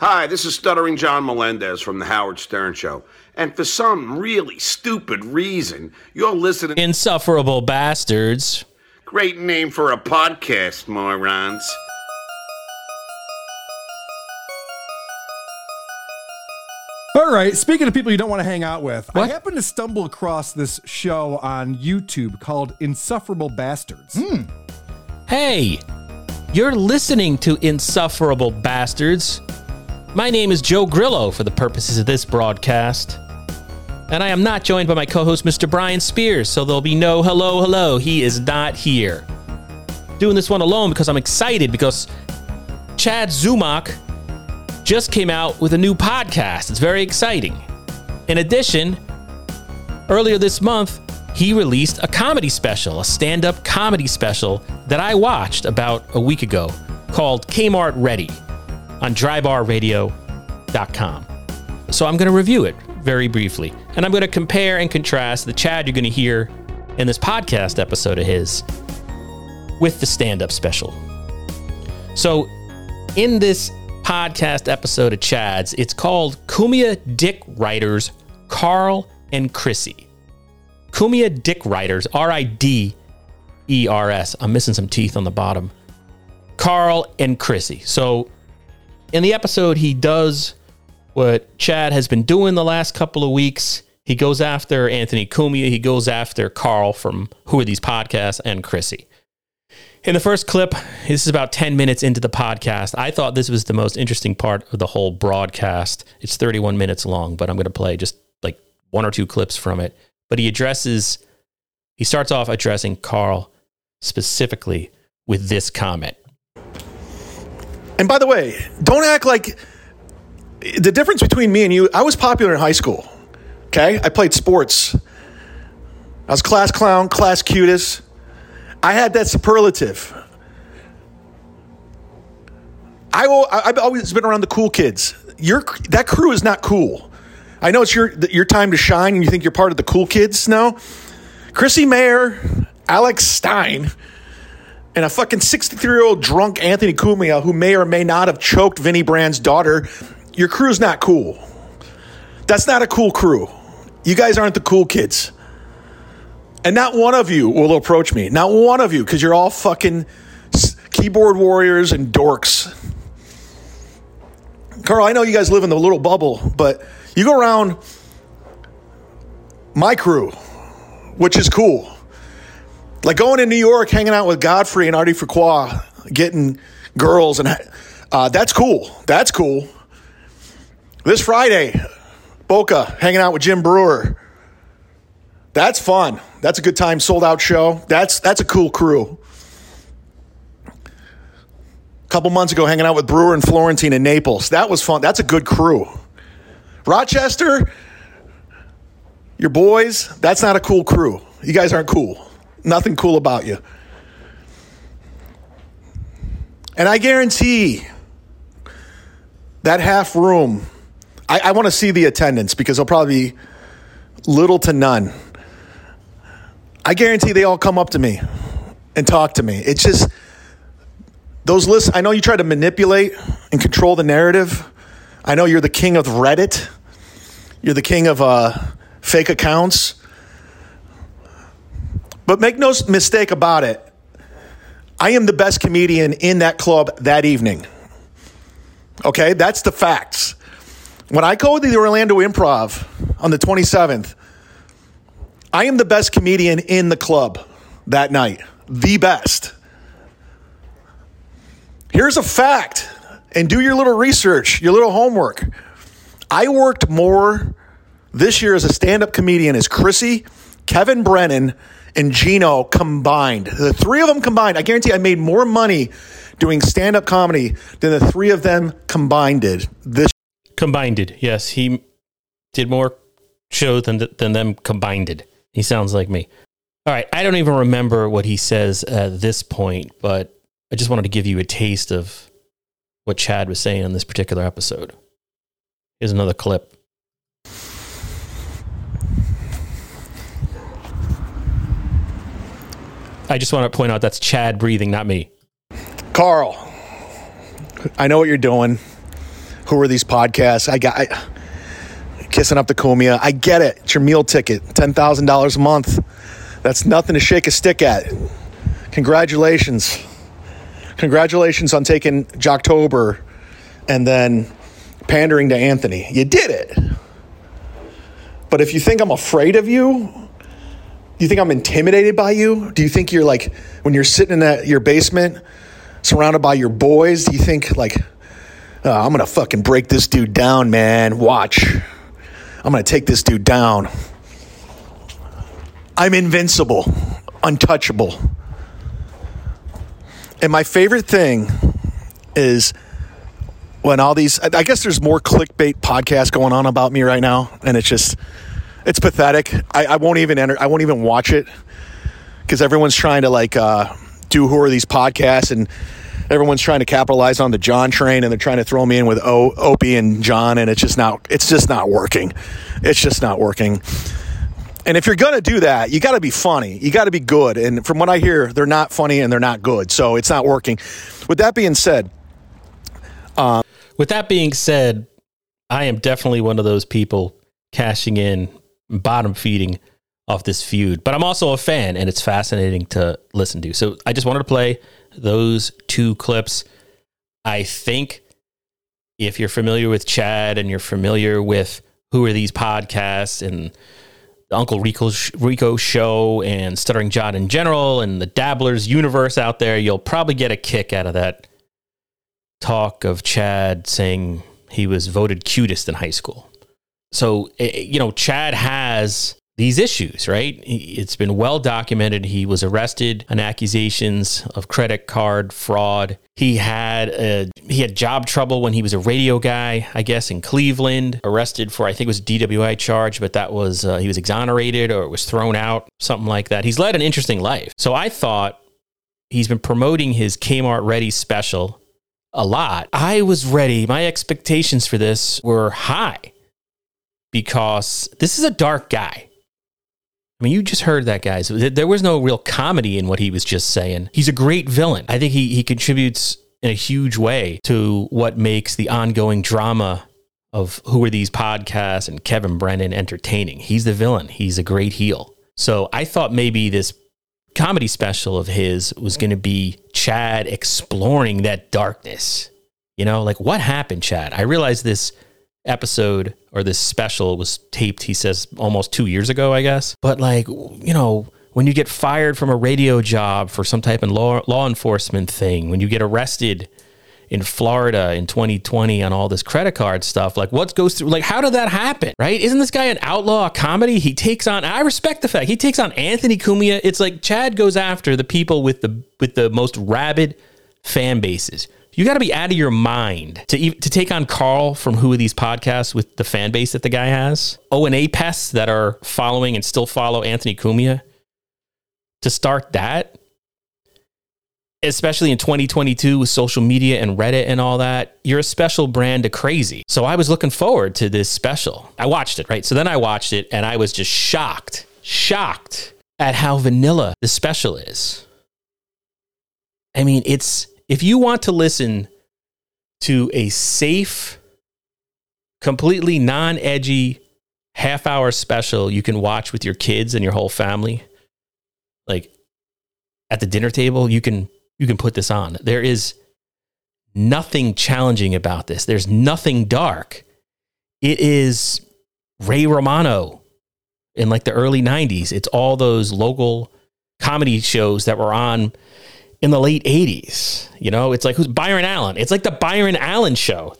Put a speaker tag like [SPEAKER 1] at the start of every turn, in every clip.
[SPEAKER 1] Hi, this is Stuttering John Melendez from The Howard Stern Show. And for some really stupid reason, you're listening.
[SPEAKER 2] Insufferable bastards.
[SPEAKER 1] Great name for a podcast, morons.
[SPEAKER 3] All right. Speaking of people you don't want to hang out with, I
[SPEAKER 2] What?
[SPEAKER 3] happened to stumble across this show on YouTube called Insufferable Bastards. Hmm.
[SPEAKER 2] Hey, you're listening to Insufferable Bastards. My name is Joe Grillo for the purposes of this broadcast. And I am not joined by my co host, Mr. Brian Spears, so there'll be no hello, hello. He is not here. Doing this one alone because I'm excited because Chad Zumock just came out with a new podcast. It's very exciting. In addition, earlier this month, he released a comedy special, a stand up comedy special that I watched about a week ago called Kmart Ready on drybarradio.com. So I'm going to review it very briefly. And I'm going to compare and contrast the Chad you're going to hear in this podcast episode of his with the stand up special. So in this podcast episode of Chad's, it's called Cumia Dick Riders, Carl and Chrissy. Cumia Dick Riders, R I D E R S. I'm missing some teeth on the bottom. Carl and Chrissy. So in the episode, he does what Chad has been doing the last couple of weeks. He goes after Anthony Cumia. He goes after Carl from Who Are These Podcasts and Chrissy. In the first clip, this is about 10 minutes into the podcast. I thought this was the most interesting part of the whole broadcast. It's 31 minutes long, but I'm going to play just like one or two clips from it. But he addresses, he starts off addressing Carl specifically with this comment.
[SPEAKER 4] And by the way, don't act like the difference between me and you. I was popular in high school. Okay, I played sports. I was class clown, class cutest. I had that superlative. I, I- I've always been around the cool kids. Your that crew is not cool. I know it's your your time to shine, and you think you're part of the cool kids now. Chrissy Mayr, Alex Stein, and a fucking 63 year old drunk Anthony Cumia who may or may not have choked Vinnie Brand's daughter. Your crew's not cool. That's not a cool crew. You guys aren't the cool kids. And not one of you will approach me. Not one of you, because you're all fucking keyboard warriors and dorks. Carl, I know you guys live in the little bubble, but you go around my crew, which is cool. Like going in New York, hanging out with Godfrey and Artie Fuqua, getting girls, and uh, that's cool. That's cool. This Friday, Boca hanging out with Jim Breuer. That's fun. That's a good time. Sold out show. That's that's a cool crew. A couple months ago, hanging out with Breuer and Florentine in Naples. That was fun. That's a good crew. Rochester, your boys. That's not a cool crew. You guys aren't cool. Nothing cool about you. And I guarantee that half room, I, I want to see the attendance because there'll probably be little to none. I guarantee they all come up to me and talk to me. It's just those lists. I know you try to manipulate and control the narrative. I know you're the king of Reddit. You're the king of uh, fake accounts. But make no mistake about it. I am the best comedian in that club that evening. Okay, that's the facts. When I go to the Orlando Improv on the 27th, I am the best comedian in the club that night. The best. Here's a fact, and do your little research, your little homework. I worked more this year as a stand up comedian as Chrissy, Kevin Brennan, and Gino combined. The three of them combined, I guarantee I made more money doing stand up comedy than the three of them combined did this
[SPEAKER 2] Combined. did. Yes, he did more shows than than them combined. did. He sounds like me. All right, I don't even remember what he says at this point, but I just wanted to give you a taste of what Chad was saying on this particular episode. Here's another clip. I just want to point out that's Chad breathing, not me.
[SPEAKER 4] Carl, I know what you're doing. who are these podcasts? I got I, kissing up the Cumia. I get it. It's your meal ticket, ten thousand dollars a month. That's nothing to shake a stick at. Congratulations, congratulations on taking Jocktober and then pandering to Anthony. You did it. But if you think I'm afraid of you, do you think I'm intimidated by you? Do you think you're like when you're sitting in that your basement, surrounded by your boys? Do you think like oh, I'm gonna fucking break this dude down, man? Watch, I'm gonna take this dude down. I'm invincible, untouchable. And my favorite thing is when all these I guess there's more clickbait podcasts going on about me right now, and it's just it's pathetic. I, I won't even enter I won't even watch it because everyone's trying to like uh, do who are these podcasts and everyone's trying to capitalize on the John train and they're trying to throw me in with o- Opie and John and it's just not it's just not working. It's just not working. And if you're going to do that, you got to be funny. You got to be good. And from what I hear, they're not funny and they're not good. So it's not working. With that being said,
[SPEAKER 2] With that being said, I am definitely one of those people cashing in, bottom feeding off this feud. But I'm also a fan, and it's fascinating to listen to. So I just wanted to play those two clips. I think if you're familiar with Chad and you're familiar with who are these podcasts and the Uncle Rico, Rico show and Stuttering John in general and the Dabblers universe out there, you'll probably get a kick out of that talk of Chad saying he was voted cutest in high school. So, eh, you know, Chad has these issues, right? It's been well documented. He was arrested on accusations of credit card fraud. He had a, he had job trouble when he was a radio guy, I guess, in Cleveland. Arrested for I think it was DWI charge, but that was uh, he was exonerated or it was thrown out, something like that. He's led an interesting life. So I thought he's been promoting his Kmart Ready special a lot. I was ready. My expectations for this were high because this is a dark guy. I mean, you just heard that, guys. There was no real comedy in what he was just saying. He's a great villain. I think he, he contributes in a huge way to what makes the ongoing drama of who are these podcasts and Kevin Brennan entertaining. He's the villain. He's a great heel. So I thought maybe this comedy special of his was going to be Chad exploring that darkness. You know, like what happened, Chad? I realized this episode or this special was taped, he says, almost two years ago, I guess. But like, you know, when you get fired from a radio job for some type of law, law enforcement thing, when you get arrested in Florida in 2020 on all this credit card stuff, like what goes through, like, how did that happen? Right? Isn't this guy an outlaw comedy? He takes on, I respect the fact he takes on Anthony Cumia. It's like Chad goes after the people with the, with the most rabid fan bases. You got to be out of your mind to to take on Carl from who are these podcasts with the fan base that the guy has. O and A pests that are following and still follow Anthony Cumia. To start that, especially in 2022 with social media and Reddit and all that, you're a special brand of crazy. So I was looking forward to this special. I watched it, right? So then I watched it and I was just shocked, shocked at how vanilla the special is. I mean, it's if you want to listen to a safe, completely non edgy half hour special you can watch with your kids and your whole family, like at the dinner table, you can you can put this on. There is nothing challenging about this. There's nothing dark. It is Ray Romano in like the early 90s. It's all those local comedy shows that were on in the late 80s. You know, it's like who's Byron Allen? It's like the Byron Allen show.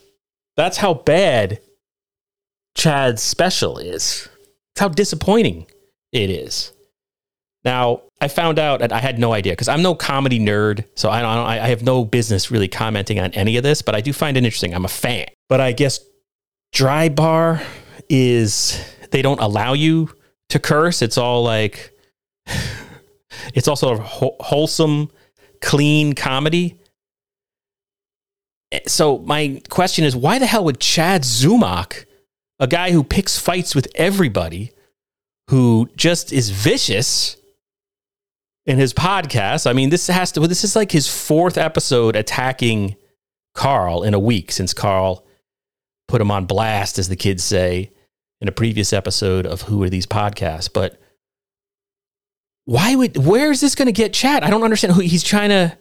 [SPEAKER 2] That's how bad Chad's special is. It's how disappointing it is. Now, I found out and I had no idea because I'm no comedy nerd, so I don't, I have no business really commenting on any of this, but I do find it interesting. I'm a fan. But I guess dry bar is they don't allow you to curse. It's all like it's of wholesome clean comedy. Eh, so my question is, why the hell would Chad Zumock, a guy who picks fights with everybody, who just is vicious in his podcast? I mean, this has to. This is like his fourth episode attacking Carl in a week since Carl put him on blast, as the kids say, in a previous episode of Who Are These Podcasts. But why would, where is this going to get Chad? I don't understand who he's trying to,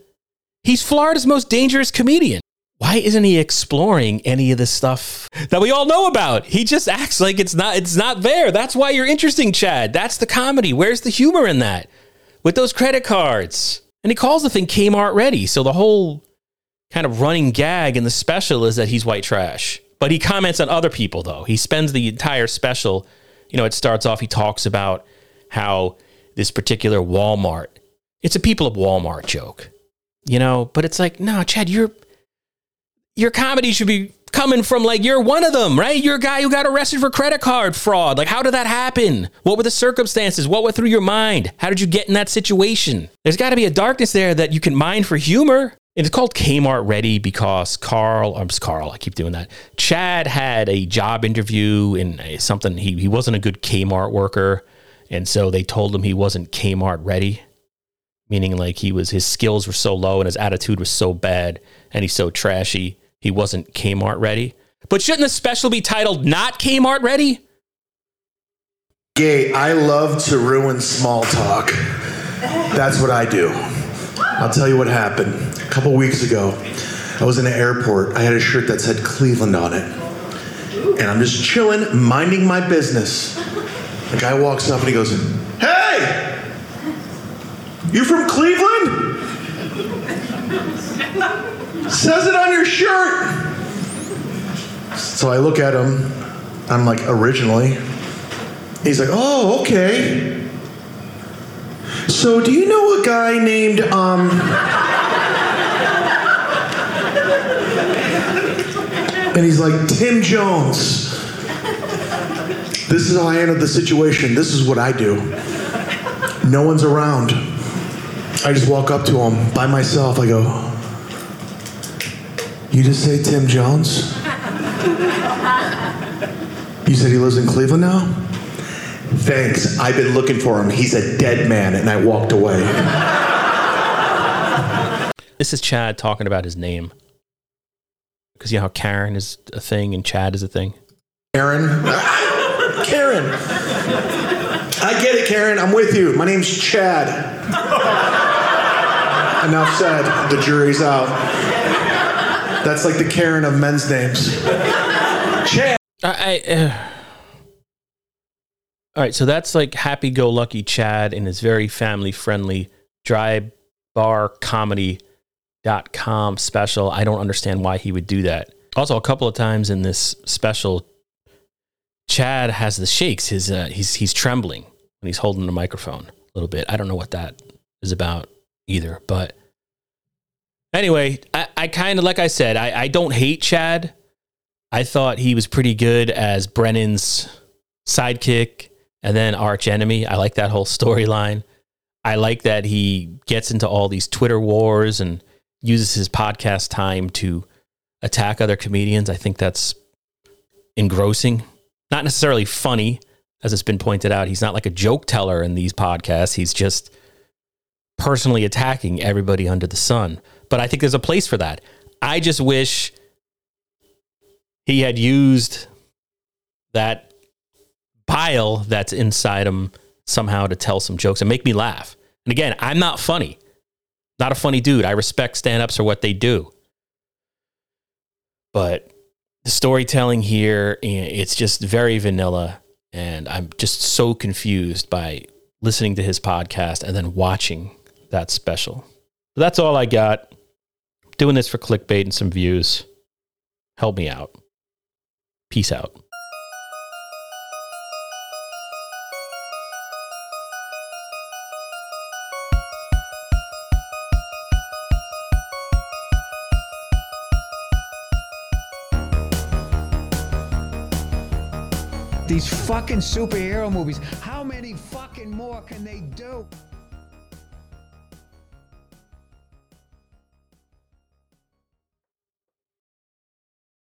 [SPEAKER 2] he's Florida's most dangerous comedian. Why isn't he exploring any of the stuff that we all know about? He just acts like it's not it's not there. That's why you're interesting, Chad. That's the comedy. Where's the humor in that? With those credit cards. And he calls the thing Kmart ready. So the whole kind of running gag in the special is that he's white trash. But he comments on other people though. He spends the entire special, you know, it starts off he talks about how this particular Walmart, it's a people of Walmart joke. You know, but it's like, no, Chad, you're your comedy should be coming from like you're one of them, right? You're a guy who got arrested for credit card fraud. Like, how did that happen? What were the circumstances? What went through your mind? How did you get in that situation? There's got to be a darkness there that you can mine for humor. And it's called Kmart Ready because Carl, I'm Carl, I keep doing that. Chad had a job interview in something, he, he wasn't a good Kmart worker. And so they told him he wasn't Kmart ready, meaning like he was, his skills were so low and his attitude was so bad and he's so trashy he wasn't Kmart ready. But shouldn't the special be titled Not Kmart Ready?
[SPEAKER 4] Gay, I love to ruin small talk. That's what I do. I'll tell you what happened. A couple weeks ago, I was in an airport. I had a shirt that said Cleveland on it. And I'm just chilling, minding my business. The guy walks up and he goes, Hey! You from Cleveland? Says it on your shirt. So I look at him. I'm like, originally. He's like, oh, okay. So do you know a guy named um And he's like, Tim Jones. This is how I handled the situation. This is what I do. No one's around. I just walk up to him by myself. I go, you just say Tim Jones? You said he lives in Cleveland now? Thanks. I've been looking for him. He's a dead man, and I walked away.
[SPEAKER 2] This is Chad talking about his name. Because you know how Karen is a thing and Chad is a thing?
[SPEAKER 4] Karen? Karen! I get it, Karen. I'm with you. My name's Chad. Enough said. The jury's out. That's like the Karen of men's names. Chad.
[SPEAKER 2] I. I uh... All right, so that's like happy-go-lucky Chad in his very family-friendly dry bar comedy.com special. I don't understand why he would do that. Also, a couple of times in this special, Chad has the shakes. His uh, he's he's trembling when he's holding the microphone a little bit. I don't know what that is about either, but Anyway, I, I kind of, like I said, I, I don't hate Chad. I thought he was pretty good as Brennan's sidekick and then arch enemy. I like that whole storyline. I like that he gets into all these Twitter wars and uses his podcast time to attack other comedians. I think that's engrossing. Not necessarily funny, as it's been pointed out. He's not like a joke teller in these podcasts. He's just personally attacking everybody under the sun but I think there's a place for that. I just wish he had used that bile that's inside him somehow to tell some jokes and make me laugh. And again, I'm not funny. Not a funny dude. I respect stand ups for what they do. But the storytelling here, it's just very vanilla. And I'm just so confused by listening to his podcast and then watching that special. that's all I got doing this for clickbait and some views. Help me out. Peace out.
[SPEAKER 5] These fucking superhero movies, how many fucking more can they do?